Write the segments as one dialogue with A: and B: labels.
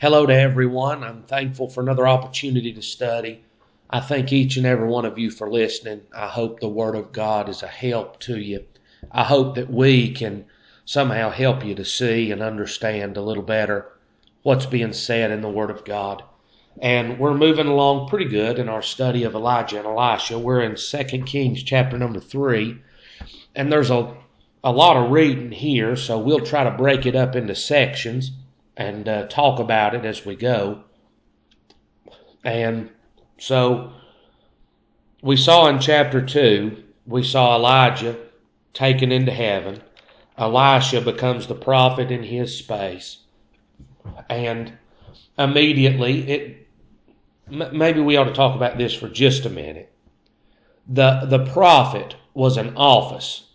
A: Hello to everyone. I'm thankful for another opportunity to study. I thank each and every one of you for listening. I hope the Word of God is a help to you. I hope that we can somehow help you to see and understand a little better what's being said in the Word of God. And we're moving along pretty good in our study of Elijah and Elisha. We're in 2 Kings chapter number 3. And there's a, a lot of reading here, so we'll try to break it up into sections and uh, talk about it as we go. And so we saw in chapter 2, we saw Elijah taken into heaven. Elisha becomes the prophet in his space. And immediately, it maybe we ought to talk about this for just a minute. The, the prophet was an office,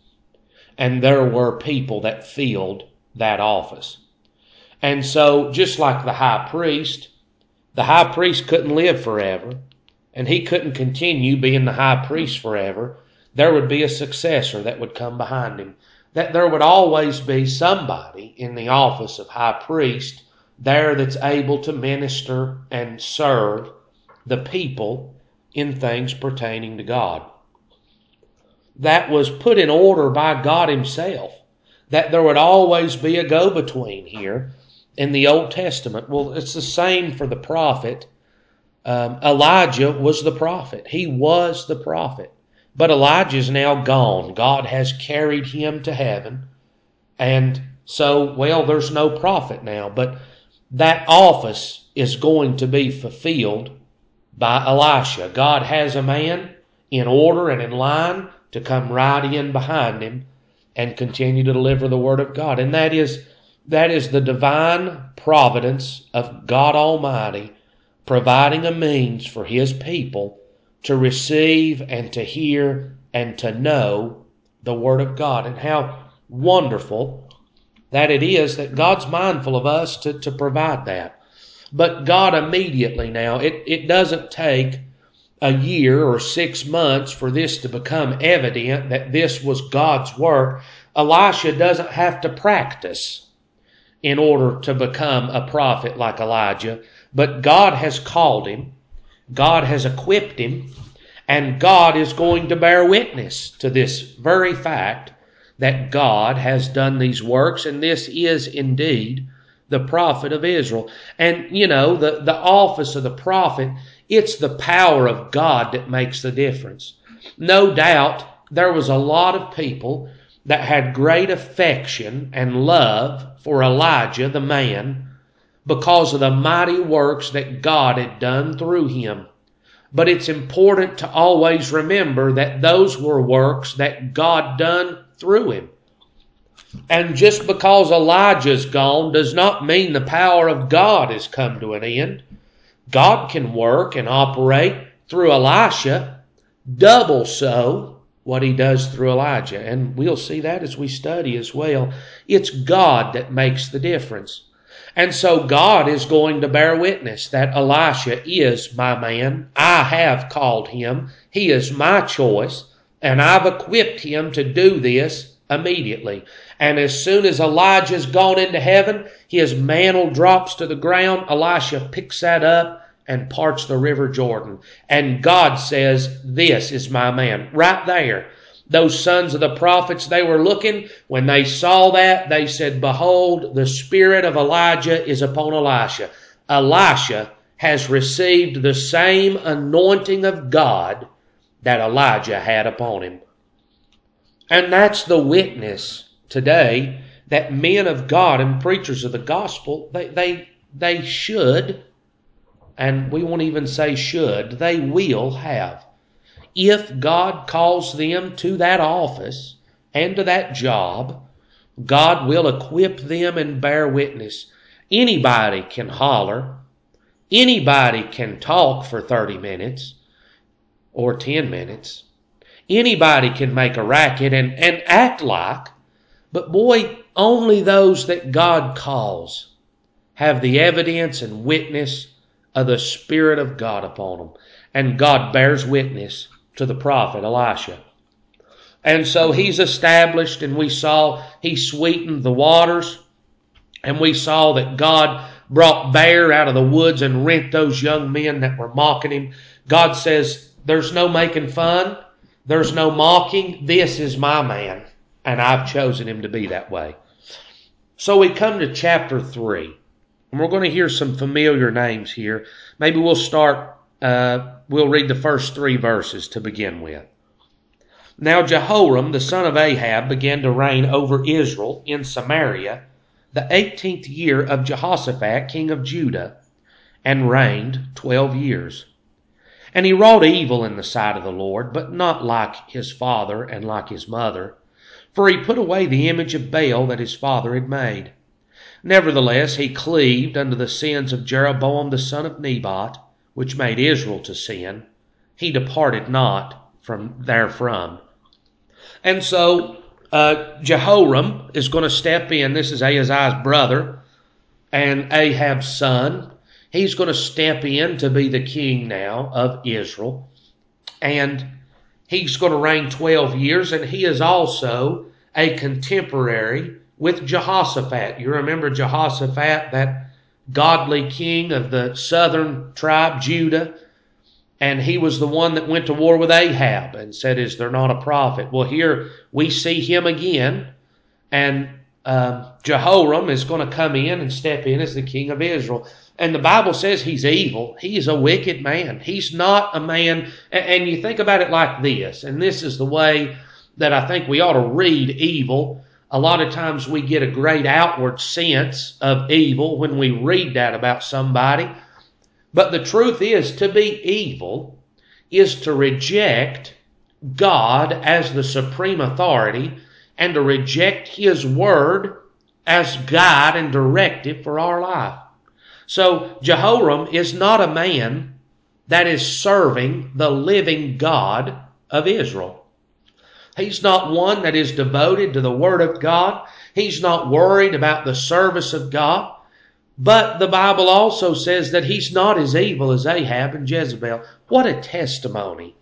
A: and there were people that filled that office. And so, just like the high priest, the high priest couldn't live forever, and he couldn't continue being the high priest forever. There would be a successor that would come behind him. That there would always be somebody in the office of high priest there that's able to minister and serve the people in things pertaining to God. That was put in order by God Himself. That there would always be a go between here in the Old Testament. Well, it's the same for the prophet. Um, Elijah was the prophet, he was the prophet. But Elijah is now gone. God has carried him to heaven. And so, well, there's no prophet now. But that office is going to be fulfilled by Elisha. God has a man in order and in line to come right in behind him and continue to deliver the word of God. And that is that is the divine providence of God Almighty providing a means for His people to receive and to hear and to know the Word of God. And how wonderful that it is that God's mindful of us to, to provide that. But God immediately now, it, it doesn't take a year or six months for this to become evident that this was God's work. Elisha doesn't have to practice in order to become a prophet like Elijah, but God has called him, God has equipped him, and God is going to bear witness to this very fact that God has done these works, and this is indeed the prophet of Israel. And you know, the, the office of the prophet, it's the power of God that makes the difference. No doubt there was a lot of people that had great affection and love for Elijah the man because of the mighty works that God had done through him. But it's important to always remember that those were works that God done through him. And just because Elijah's gone does not mean the power of God has come to an end. God can work and operate through Elisha double so what he does through Elijah. And we'll see that as we study as well. It's God that makes the difference. And so God is going to bear witness that Elisha is my man. I have called him. He is my choice. And I've equipped him to do this immediately. And as soon as Elijah's gone into heaven, his mantle drops to the ground. Elisha picks that up and parts the river Jordan. And God says, This is my man. Right there. Those sons of the prophets, they were looking. When they saw that, they said, Behold, the spirit of Elijah is upon Elisha. Elisha has received the same anointing of God that Elijah had upon him. And that's the witness today that men of God and preachers of the gospel, they, they, they should and we won't even say should, they will have. If God calls them to that office and to that job, God will equip them and bear witness. Anybody can holler. Anybody can talk for 30 minutes or 10 minutes. Anybody can make a racket and, and act like, but boy, only those that God calls have the evidence and witness of the Spirit of God upon them. And God bears witness to the prophet Elisha. And so he's established, and we saw he sweetened the waters, and we saw that God brought bear out of the woods and rent those young men that were mocking him. God says, There's no making fun, there's no mocking. This is my man, and I've chosen him to be that way. So we come to chapter 3, and we're going to hear some familiar names here. Maybe we'll start, uh, we'll read the first three verses to begin with. Now Jehoram the son of Ahab began to reign over Israel in Samaria the eighteenth year of Jehoshaphat king of Judah, and reigned twelve years. And he wrought evil in the sight of the Lord, but not like his father and like his mother, for he put away the image of Baal that his father had made. Nevertheless, he cleaved unto the sins of Jeroboam the son of Nebat, which made Israel to sin. He departed not from therefrom. And so uh, Jehoram is going to step in. This is Ahaziah's brother and Ahab's son. He's going to step in to be the king now of Israel. And he's going to reign 12 years, and he is also a contemporary with Jehoshaphat. You remember Jehoshaphat, that godly king of the southern tribe, Judah? and he was the one that went to war with Ahab and said, Is there not a prophet? Well, here we see him again, and um, Jehoram is going to come in and step in as the king of Israel. And the Bible says he's evil. He's a wicked man. He's not a man. And you think about it like this, and this is the way that I think we ought to read evil. A lot of times we get a great outward sense of evil when we read that about somebody. But the truth is, to be evil is to reject God as the supreme authority and to reject His Word as guide and directive for our life. So Jehoram is not a man that is serving the living God of Israel. He's not one that is devoted to the Word of God. He's not worried about the service of God. But the Bible also says that he's not as evil as Ahab and Jezebel. What a testimony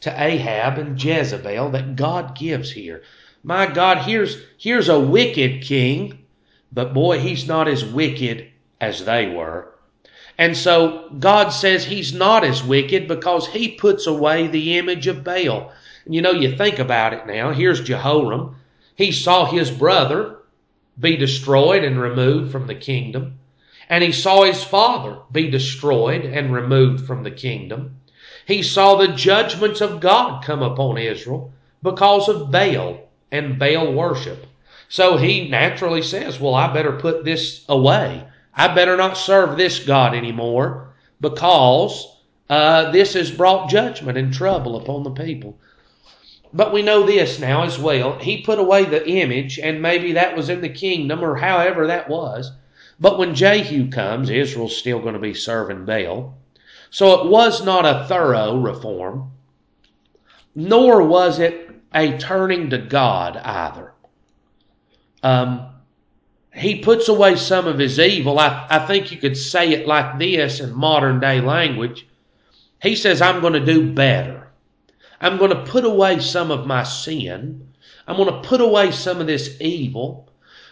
A: to Ahab and Jezebel that God gives here. My God, here's, here's a wicked king, but boy, he's not as wicked as they were. And so God says he's not as wicked because he puts away the image of Baal. And you know, you think about it now. Here's Jehoram. He saw his brother be destroyed and removed from the kingdom. And he saw his father be destroyed and removed from the kingdom. He saw the judgments of God come upon Israel because of Baal and Baal worship. So he naturally says, Well, I better put this away. I better not serve this God anymore because uh, this has brought judgment and trouble upon the people. But we know this now as well. He put away the image, and maybe that was in the kingdom or however that was. But when Jehu comes, Israel's still going to be serving Baal. So it was not a thorough reform, nor was it a turning to God either. Um, he puts away some of his evil. I, I think you could say it like this in modern day language. He says, I'm going to do better. I'm going to put away some of my sin. I'm going to put away some of this evil.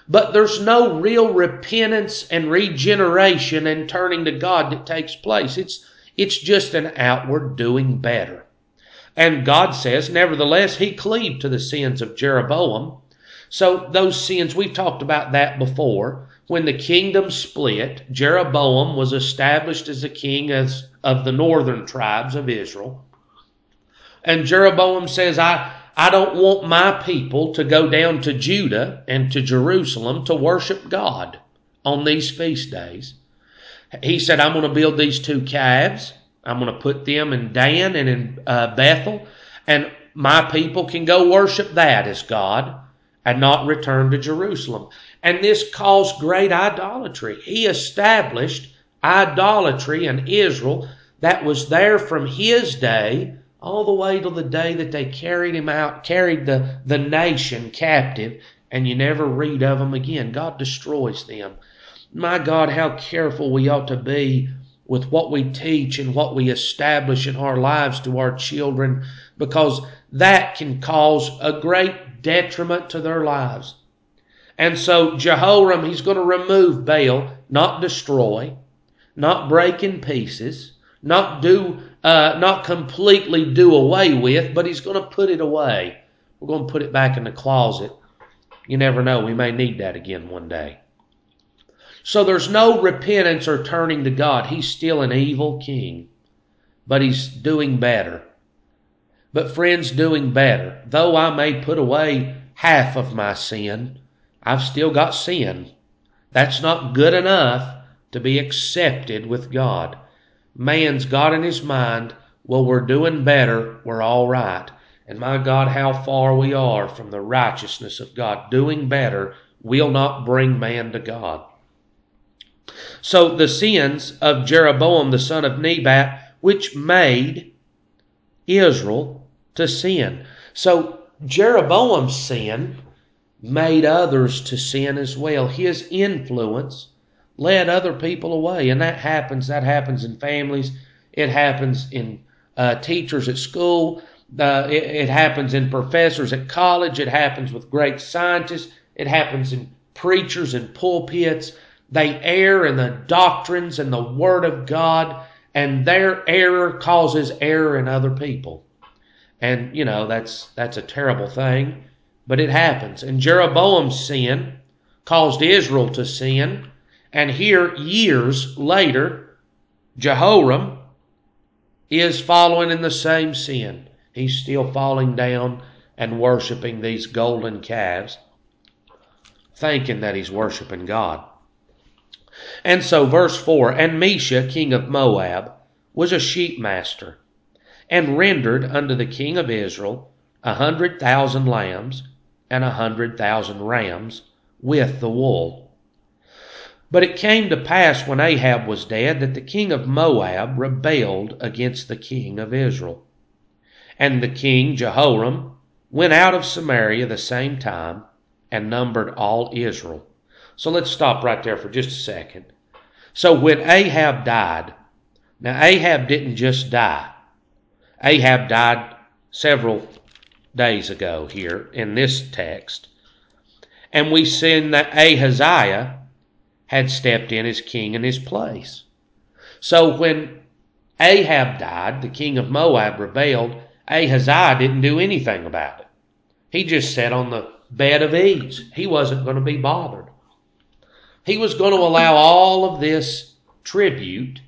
A: But there's no real repentance and regeneration and turning to God that takes place. It's, it's just an outward doing better. And God says, nevertheless, he cleaved to the sins of Jeroboam. So those sins, we've talked about that before. When the kingdom split, Jeroboam was established as the king as, of the northern tribes of Israel. And Jeroboam says, I, I don't want my people to go down to Judah and to Jerusalem to worship God on these feast days. He said, I'm going to build these two calves. I'm going to put them in Dan and in uh, Bethel, and my people can go worship that as God and not return to Jerusalem. And this caused great idolatry. He established idolatry in Israel that was there from his day all the way till the day that they carried him out, carried the, the nation captive, and you never read of them again. God destroys them. My God, how careful we ought to be with what we teach and what we establish in our lives to our children, because that can cause a great detriment to their lives. And so Jehoram, he's going to remove Baal, not destroy, not break in pieces, not do, uh, not completely do away with, but he's going to put it away. We're going to put it back in the closet. You never know, we may need that again one day. So there's no repentance or turning to God. He's still an evil king, but he's doing better. But friends, doing better. Though I may put away half of my sin, I've still got sin. That's not good enough to be accepted with God. Man's got in his mind, well, we're doing better, we're all right. And my God, how far we are from the righteousness of God. Doing better will not bring man to God. So the sins of Jeroboam the son of Nebat, which made Israel to sin. So Jeroboam's sin made others to sin as well. His influence led other people away. And that happens. That happens in families. It happens in uh, teachers at school. Uh, it, it happens in professors at college. It happens with great scientists. It happens in preachers and pulpits. They err in the doctrines and the Word of God, and their error causes error in other people. And, you know, that's, that's a terrible thing, but it happens. And Jeroboam's sin caused Israel to sin. And here, years later, Jehoram is following in the same sin. He's still falling down and worshiping these golden calves, thinking that he's worshiping God. And so, verse 4 And Mesha, king of Moab, was a sheep master, and rendered unto the king of Israel a hundred thousand lambs and a hundred thousand rams with the wool. But it came to pass when Ahab was dead that the king of Moab rebelled against the king of Israel. And the king Jehoram went out of Samaria the same time and numbered all Israel. So let's stop right there for just a second. So when Ahab died, now Ahab didn't just die. Ahab died several days ago here in this text. And we see that Ahaziah had stepped in as king in his place. So when Ahab died, the king of Moab rebelled, Ahaziah didn't do anything about it. He just sat on the bed of ease. He wasn't going to be bothered. He was going to allow all of this tribute,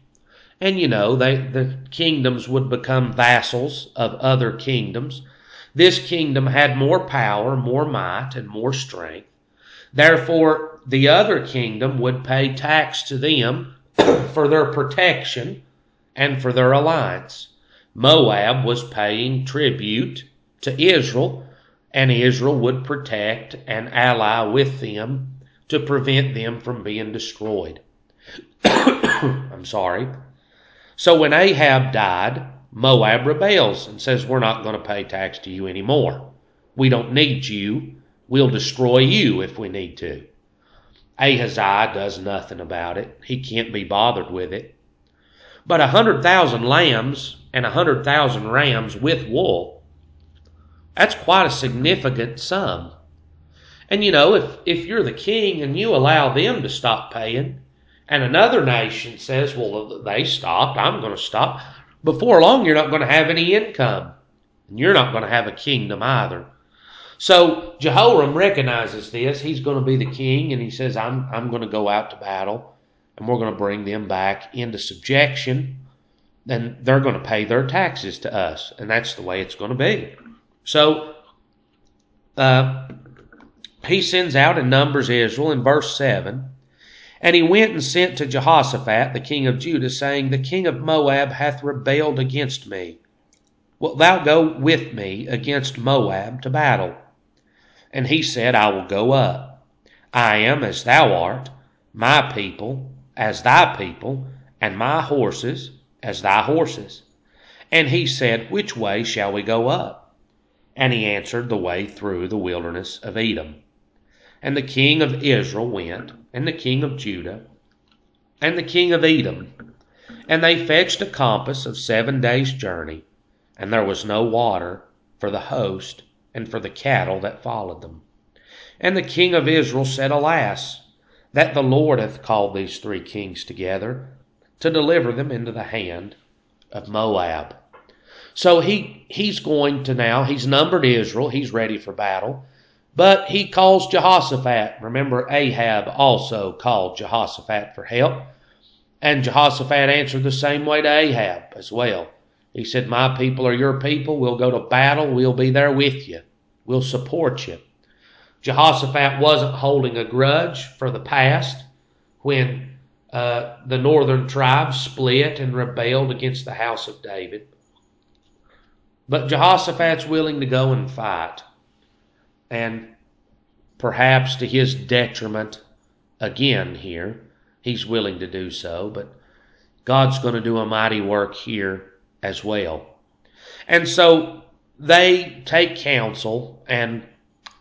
A: and you know, they, the kingdoms would become vassals of other kingdoms. This kingdom had more power, more might, and more strength. Therefore, the other kingdom would pay tax to them for their protection and for their alliance. Moab was paying tribute to Israel, and Israel would protect and ally with them to prevent them from being destroyed. I'm sorry. So when Ahab died, Moab rebels and says, We're not going to pay tax to you anymore. We don't need you. We'll destroy you if we need to. Ahaziah does nothing about it. He can't be bothered with it. But a hundred thousand lambs and a hundred thousand rams with wool, that's quite a significant sum. And you know, if, if you're the king and you allow them to stop paying, and another nation says, well, they stopped, I'm going to stop, before long you're not going to have any income. And you're not going to have a kingdom either. So Jehoram recognizes this. He's going to be the king, and he says, I'm, I'm going to go out to battle, and we're going to bring them back into subjection, and they're going to pay their taxes to us. And that's the way it's going to be. So, uh, he sends out and numbers Israel in verse 7. And he went and sent to Jehoshaphat, the king of Judah, saying, The king of Moab hath rebelled against me. Wilt thou go with me against Moab to battle? And he said, I will go up. I am as thou art, my people as thy people, and my horses as thy horses. And he said, Which way shall we go up? And he answered, The way through the wilderness of Edom. And the king of Israel went, and the king of Judah, and the king of Edom. And they fetched a compass of seven days' journey, and there was no water for the host and for the cattle that followed them. And the king of Israel said, Alas, that the Lord hath called these three kings together to deliver them into the hand of Moab. So he he's going to now, he's numbered Israel, he's ready for battle. But he calls Jehoshaphat. Remember, Ahab also called Jehoshaphat for help. And Jehoshaphat answered the same way to Ahab as well. He said, My people are your people. We'll go to battle. We'll be there with you. We'll support you. Jehoshaphat wasn't holding a grudge for the past when uh, the northern tribes split and rebelled against the house of David. But Jehoshaphat's willing to go and fight and perhaps to his detriment again here, he's willing to do so, but God's going to do a mighty work here as well. And so they take counsel, and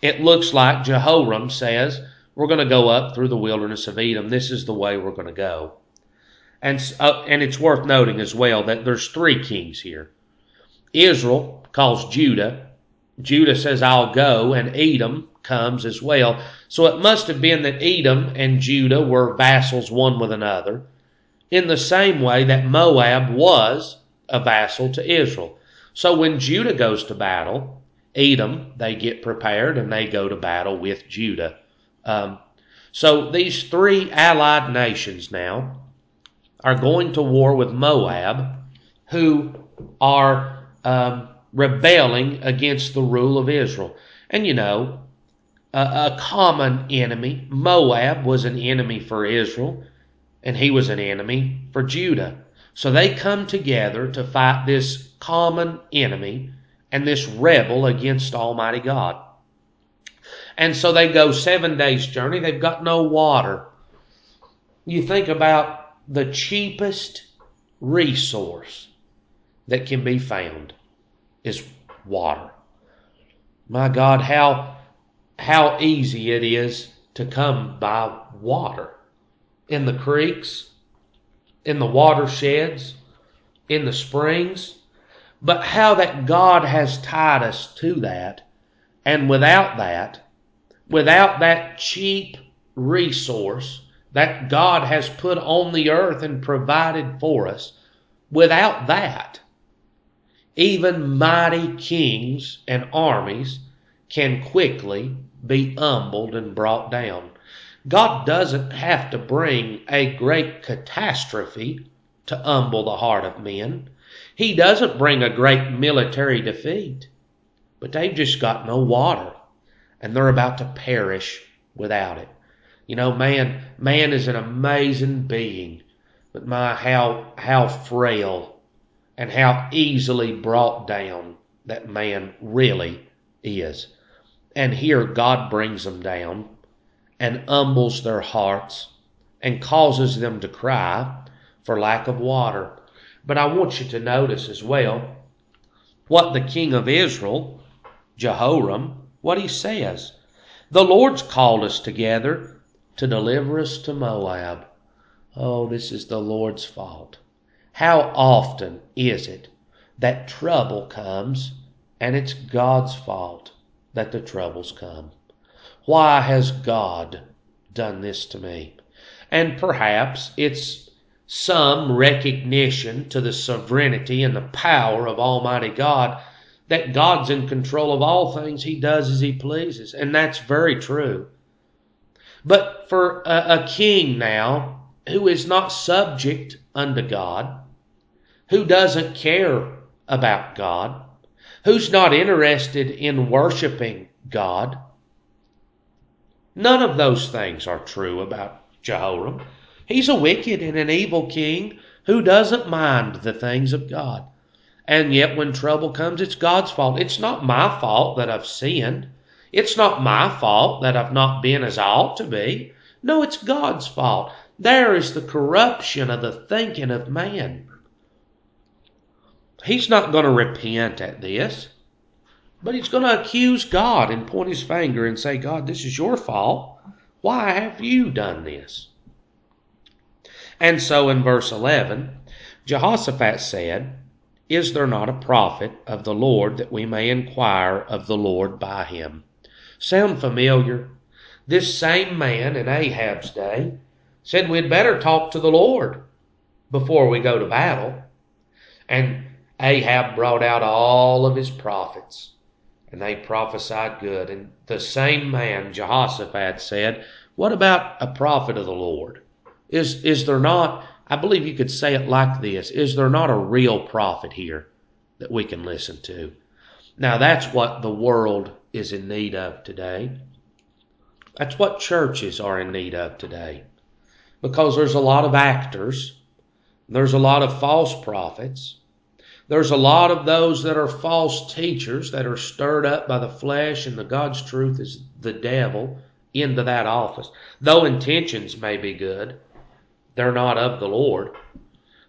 A: it looks like Jehoram says, We're going to go up through the wilderness of Edom. This is the way we're going to go. And, uh, and it's worth noting as well that there's three kings here. Israel calls Judah Judah says, I'll go, and Edom comes as well. So it must have been that Edom and Judah were vassals one with another, in the same way that Moab was a vassal to Israel. So when Judah goes to battle, Edom, they get prepared and they go to battle with Judah. Um, so these three allied nations now are going to war with Moab, who are um, rebelling against the rule of Israel. And you know, a, a, common enemy, Moab was an enemy for Israel, and he was an enemy for Judah. So they come together to fight this common enemy and this rebel against Almighty God. And so they go seven days' journey. They've got no water. You think about the cheapest resource that can be found is water. My God, how how easy it is to come by water in the creeks, in the watersheds, in the springs, but how that God has tied us to that, and without that, without that cheap resource that God has put on the earth and provided for us, without that, even mighty kings and armies can quickly be humbled and brought down. God doesn't have to bring a great catastrophe to humble the heart of men. He doesn't bring a great military defeat. But they've just got no water and they're about to perish without it. You know, man, man is an amazing being, but my, how, how frail and how easily brought down that man really is. And here God brings them down and humbles their hearts and causes them to cry for lack of water. But I want you to notice as well what the king of Israel, Jehoram, what he says. The Lord's called us together to deliver us to Moab. Oh, this is the Lord's fault. How often is it that trouble comes and it's God's fault that the troubles come? Why has God done this to me? And perhaps it's some recognition to the sovereignty and the power of Almighty God that God's in control of all things. He does as He pleases. And that's very true. But for a, a king now who is not subject unto God, who doesn't care about God, who's not interested in worshiping God. None of those things are true about Jehoram. He's a wicked and an evil king who doesn't mind the things of God. And yet, when trouble comes, it's God's fault. It's not my fault that I've sinned. It's not my fault that I've not been as I ought to be. No, it's God's fault. There is the corruption of the thinking of man. He's not going to repent at this, but he's going to accuse God and point his finger and say, God, this is your fault. Why have you done this? And so in verse 11, Jehoshaphat said, Is there not a prophet of the Lord that we may inquire of the Lord by him? Sound familiar? This same man in Ahab's day said we'd better talk to the Lord before we go to battle. And Ahab brought out all of his prophets, and they prophesied good. And the same man, Jehoshaphat, said, What about a prophet of the Lord? Is, is there not, I believe you could say it like this, is there not a real prophet here that we can listen to? Now, that's what the world is in need of today. That's what churches are in need of today. Because there's a lot of actors, there's a lot of false prophets, there's a lot of those that are false teachers that are stirred up by the flesh, and the God's truth is the devil into that office. Though intentions may be good, they're not of the Lord.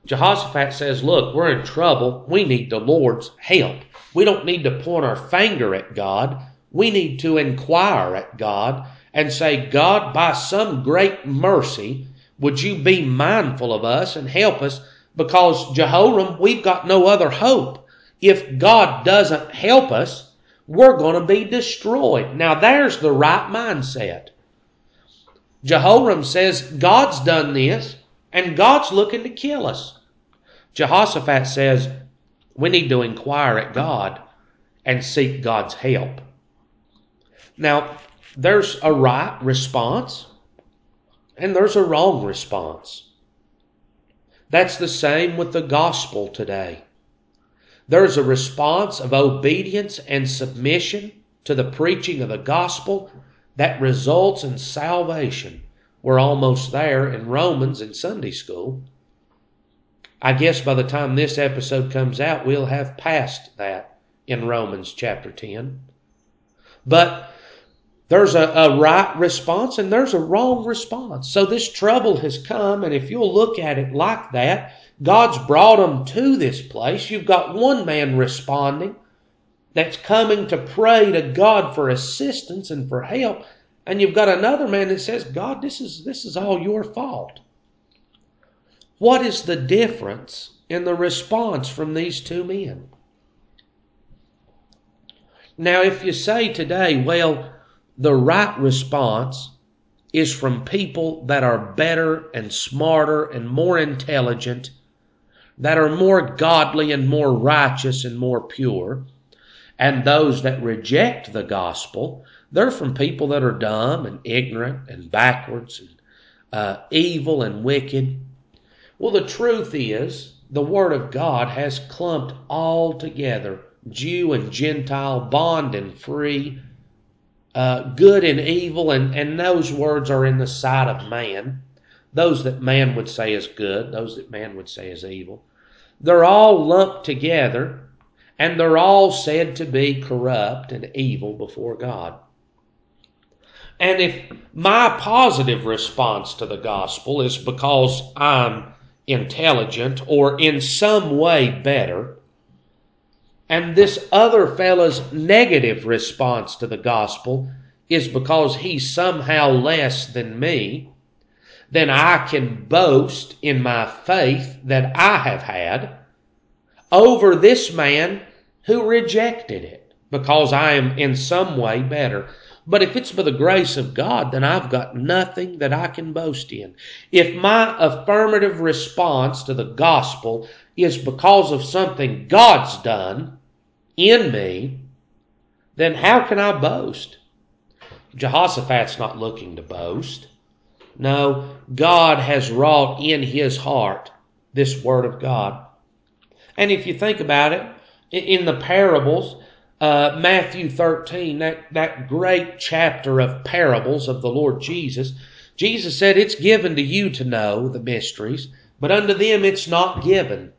A: Jehoshaphat says, Look, we're in trouble. We need the Lord's help. We don't need to point our finger at God. We need to inquire at God and say, God, by some great mercy, would you be mindful of us and help us? Because Jehoram, we've got no other hope. If God doesn't help us, we're going to be destroyed. Now there's the right mindset. Jehoram says, God's done this, and God's looking to kill us. Jehoshaphat says, we need to inquire at God and seek God's help. Now, there's a right response and there's a wrong response. That's the same with the gospel today. There's a response of obedience and submission to the preaching of the gospel that results in salvation. We're almost there in Romans in Sunday school. I guess by the time this episode comes out, we'll have passed that in Romans chapter 10. But there's a, a, right response and there's a wrong response. So this trouble has come, and if you'll look at it like that, God's brought them to this place. You've got one man responding that's coming to pray to God for assistance and for help, and you've got another man that says, God, this is, this is all your fault. What is the difference in the response from these two men? Now, if you say today, well, the right response is from people that are better and smarter and more intelligent, that are more godly and more righteous and more pure, and those that reject the gospel, they're from people that are dumb and ignorant and backwards and uh, evil and wicked. Well, the truth is, the Word of God has clumped all together Jew and Gentile, bond and free, uh, good and evil, and, and those words are in the sight of man. Those that man would say is good, those that man would say is evil. They're all lumped together, and they're all said to be corrupt and evil before God. And if my positive response to the gospel is because I'm intelligent or in some way better. And this other fellow's negative response to the gospel is because he's somehow less than me, then I can boast in my faith that I have had over this man who rejected it because I am in some way better. But if it's by the grace of God, then I've got nothing that I can boast in. If my affirmative response to the gospel is because of something God's done in me, then how can I boast? Jehoshaphat's not looking to boast. No, God has wrought in his heart this word of God. And if you think about it, in the parables, uh, Matthew 13, that, that great chapter of parables of the Lord Jesus, Jesus said, It's given to you to know the mysteries, but unto them it's not given.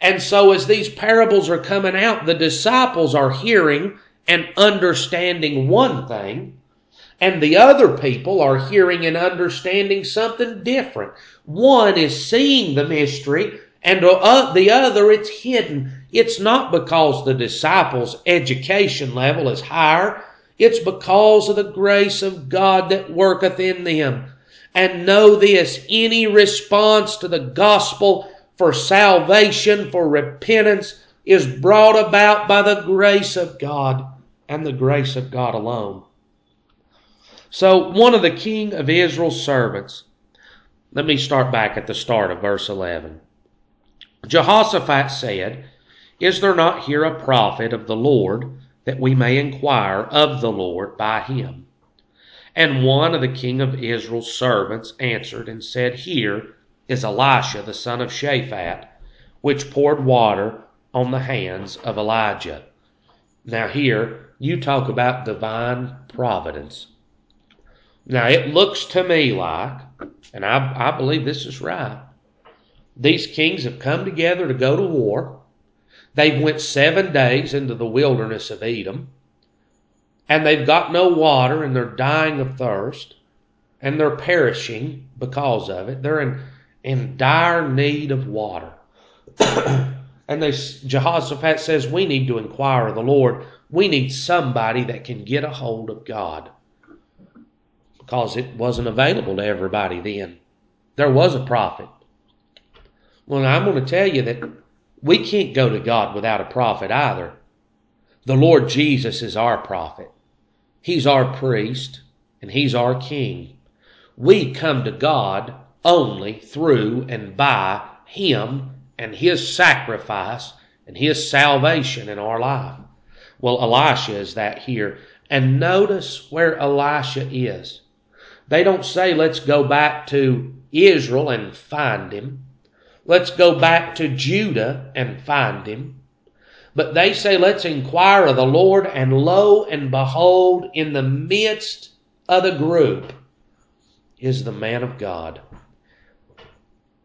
A: And so, as these parables are coming out, the disciples are hearing and understanding one thing, and the other people are hearing and understanding something different. One is seeing the mystery, and uh, the other, it's hidden. It's not because the disciples' education level is higher. It's because of the grace of God that worketh in them. And know this, any response to the gospel for salvation, for repentance, is brought about by the grace of God and the grace of God alone. So, one of the king of Israel's servants, let me start back at the start of verse 11. Jehoshaphat said, Is there not here a prophet of the Lord, that we may inquire of the Lord by him? And one of the king of Israel's servants answered and said, Here is Elisha the son of Shaphat, which poured water on the hands of Elijah. Now, here you talk about divine providence. Now, it looks to me like, and I, I believe this is right, these kings have come together to go to war. They've went seven days into the wilderness of Edom, and they've got no water, and they're dying of thirst, and they're perishing because of it. They're in, in dire need of water. and they, Jehoshaphat says, We need to inquire of the Lord. We need somebody that can get a hold of God. Because it wasn't available to everybody then. There was a prophet. Well, I'm going to tell you that we can't go to God without a prophet either. The Lord Jesus is our prophet. He's our priest and he's our king. We come to God only through and by him and his sacrifice and his salvation in our life. Well, Elisha is that here. And notice where Elisha is. They don't say, let's go back to Israel and find him. Let's go back to Judah and find him. But they say, Let's inquire of the Lord, and lo and behold, in the midst of the group is the man of God.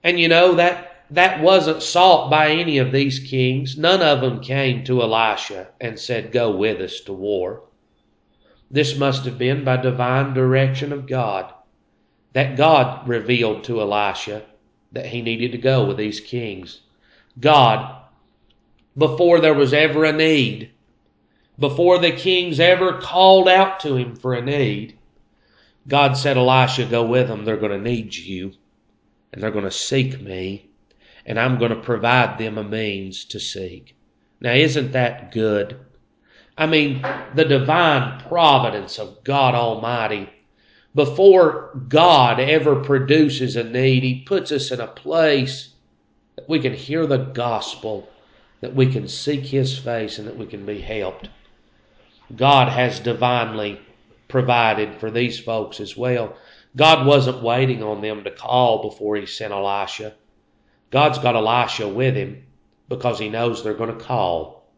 A: And you know, that, that wasn't sought by any of these kings. None of them came to Elisha and said, Go with us to war. This must have been by divine direction of God that God revealed to Elisha that he needed to go with these kings. God, before there was ever a need, before the kings ever called out to him for a need, God said, Elisha, go with them. They're going to need you, and they're going to seek me, and I'm going to provide them a means to seek. Now, isn't that good? I mean, the divine providence of God Almighty before God ever produces a need, He puts us in a place that we can hear the gospel, that we can seek His face, and that we can be helped. God has divinely provided for these folks as well. God wasn't waiting on them to call before He sent Elisha. God's got Elisha with Him because He knows they're going to call.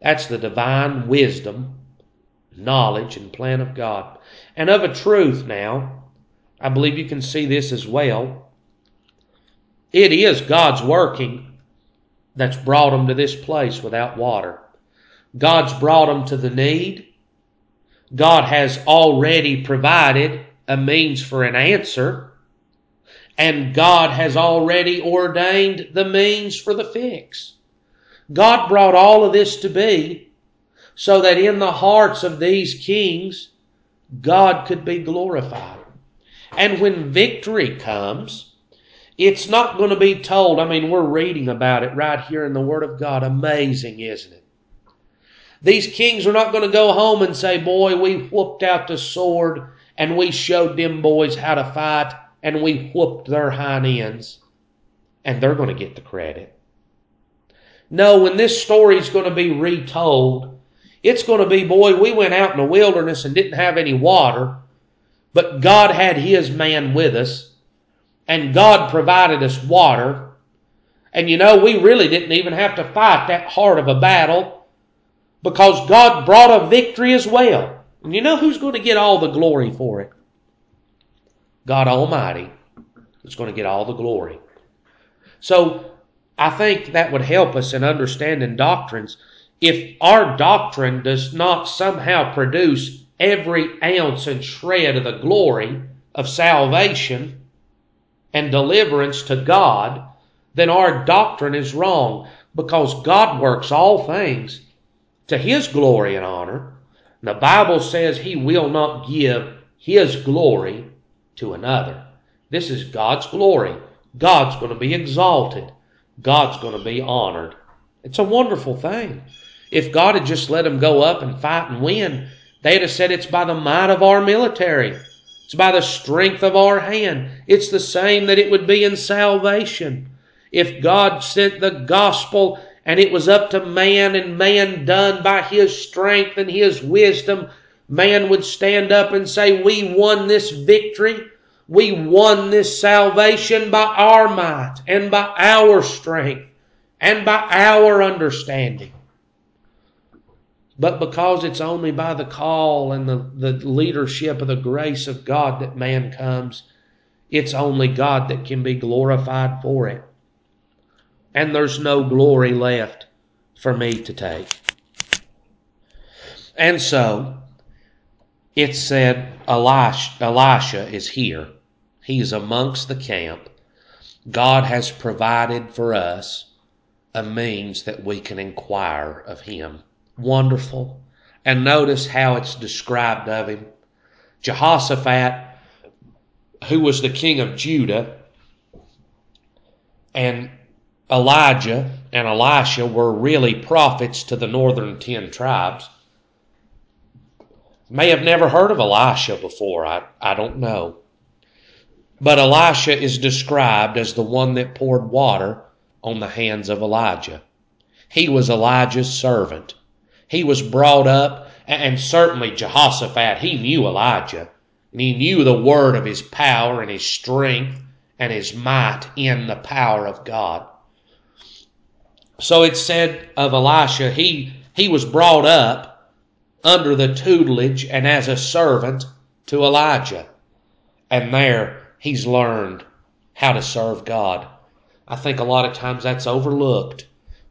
A: That's the divine wisdom, knowledge, and plan of God. And of a truth now, I believe you can see this as well. It is God's working that's brought them to this place without water. God's brought them to the need. God has already provided a means for an answer. And God has already ordained the means for the fix. God brought all of this to be so that in the hearts of these kings God could be glorified. And when victory comes, it's not going to be told. I mean, we're reading about it right here in the Word of God. Amazing, isn't it? These kings are not going to go home and say, Boy, we whooped out the sword and we showed them boys how to fight and we whooped their hind ends. And they're going to get the credit. No, when this story is going to be retold, it's going to be, boy, we went out in the wilderness and didn't have any water, but God had His man with us, and God provided us water. And you know, we really didn't even have to fight that hard of a battle because God brought a victory as well. And you know who's going to get all the glory for it? God Almighty is going to get all the glory. So I think that would help us in understanding doctrines if our doctrine does not somehow produce every ounce and shred of the glory of salvation and deliverance to God, then our doctrine is wrong because God works all things to His glory and honor. The Bible says He will not give His glory to another. This is God's glory. God's going to be exalted. God's going to be honored. It's a wonderful thing. If God had just let them go up and fight and win, They'd have said it's by the might of our military. It's by the strength of our hand. It's the same that it would be in salvation. If God sent the gospel and it was up to man and man done by his strength and his wisdom, man would stand up and say, We won this victory. We won this salvation by our might and by our strength and by our understanding. But because it's only by the call and the, the leadership of the grace of God that man comes, it's only God that can be glorified for it. And there's no glory left for me to take. And so, it said Elisha, is here. He's amongst the camp. God has provided for us a means that we can inquire of him wonderful. And notice how it's described of him. Jehoshaphat, who was the king of Judah, and Elijah and Elisha were really prophets to the northern ten tribes. May have never heard of Elisha before, I, I don't know. But Elisha is described as the one that poured water on the hands of Elijah. He was Elijah's servant. He was brought up, and certainly Jehoshaphat, he knew Elijah, and he knew the word of his power and his strength and his might in the power of God. So it said of Elisha, he, he was brought up under the tutelage and as a servant to Elijah. And there he's learned how to serve God. I think a lot of times that's overlooked.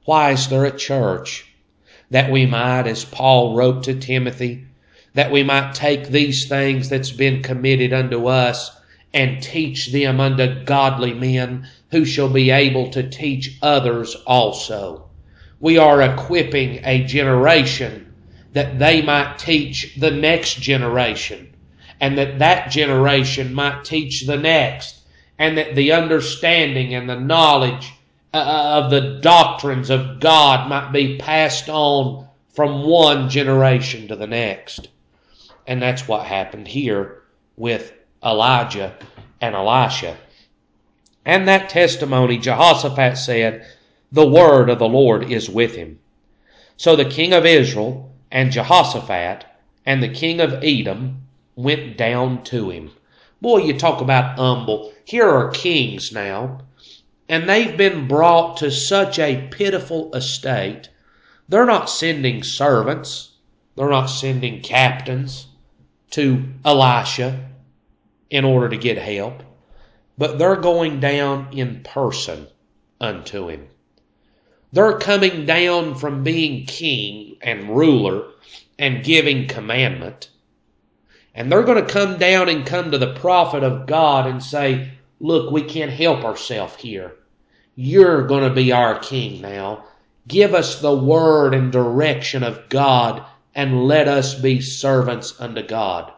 A: Why is there a church that we might, as Paul wrote to Timothy, that we might take these things that's been committed unto us and teach them unto godly men who shall be able to teach others also. We are equipping a generation that they might teach the next generation and that that generation might teach the next and that the understanding and the knowledge uh, of the doctrines of God might be passed on from one generation to the next. And that's what happened here with Elijah and Elisha. And that testimony, Jehoshaphat said, The word of the Lord is with him. So the king of Israel and Jehoshaphat and the king of Edom went down to him. Boy, you talk about humble. Here are kings now and they've been brought to such a pitiful estate. They're not sending servants, they're not sending captains to Elisha in order to get help, but they're going down in person unto him. They're coming down from being king and ruler and giving commandment. And they're going to come down and come to the prophet of God and say, Look, we can't help ourselves here. You're going to be our king now. Give us the word and direction of God and let us be servants unto God.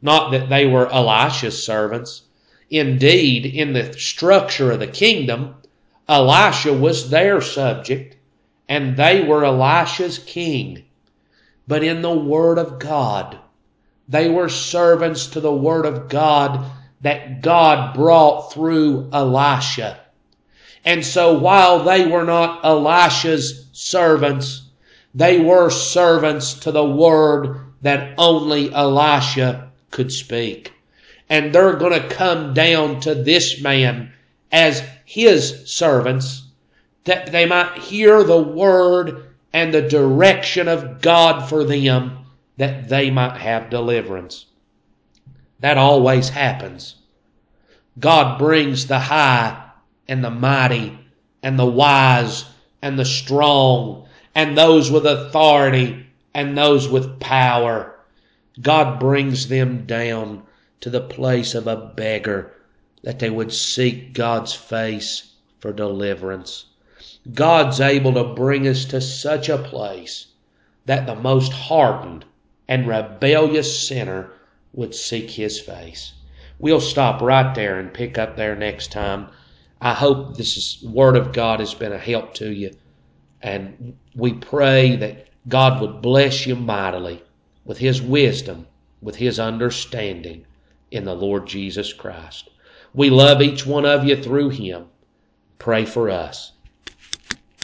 A: Not that they were Elisha's servants. Indeed, in the structure of the kingdom, Elisha was their subject and they were Elisha's king. But in the Word of God, they were servants to the Word of God that God brought through Elisha. And so while they were not Elisha's servants, they were servants to the word that only Elisha could speak. And they're going to come down to this man as his servants that they might hear the word and the direction of God for them that they might have deliverance. That always happens. God brings the high and the mighty and the wise and the strong and those with authority and those with power. God brings them down to the place of a beggar that they would seek God's face for deliverance. God's able to bring us to such a place that the most hardened and rebellious sinner would seek his face. We'll stop right there and pick up there next time. I hope this is, Word of God has been a help to you. And we pray that God would bless you mightily with His wisdom, with His understanding in the Lord Jesus Christ. We love each one of you through Him. Pray for us.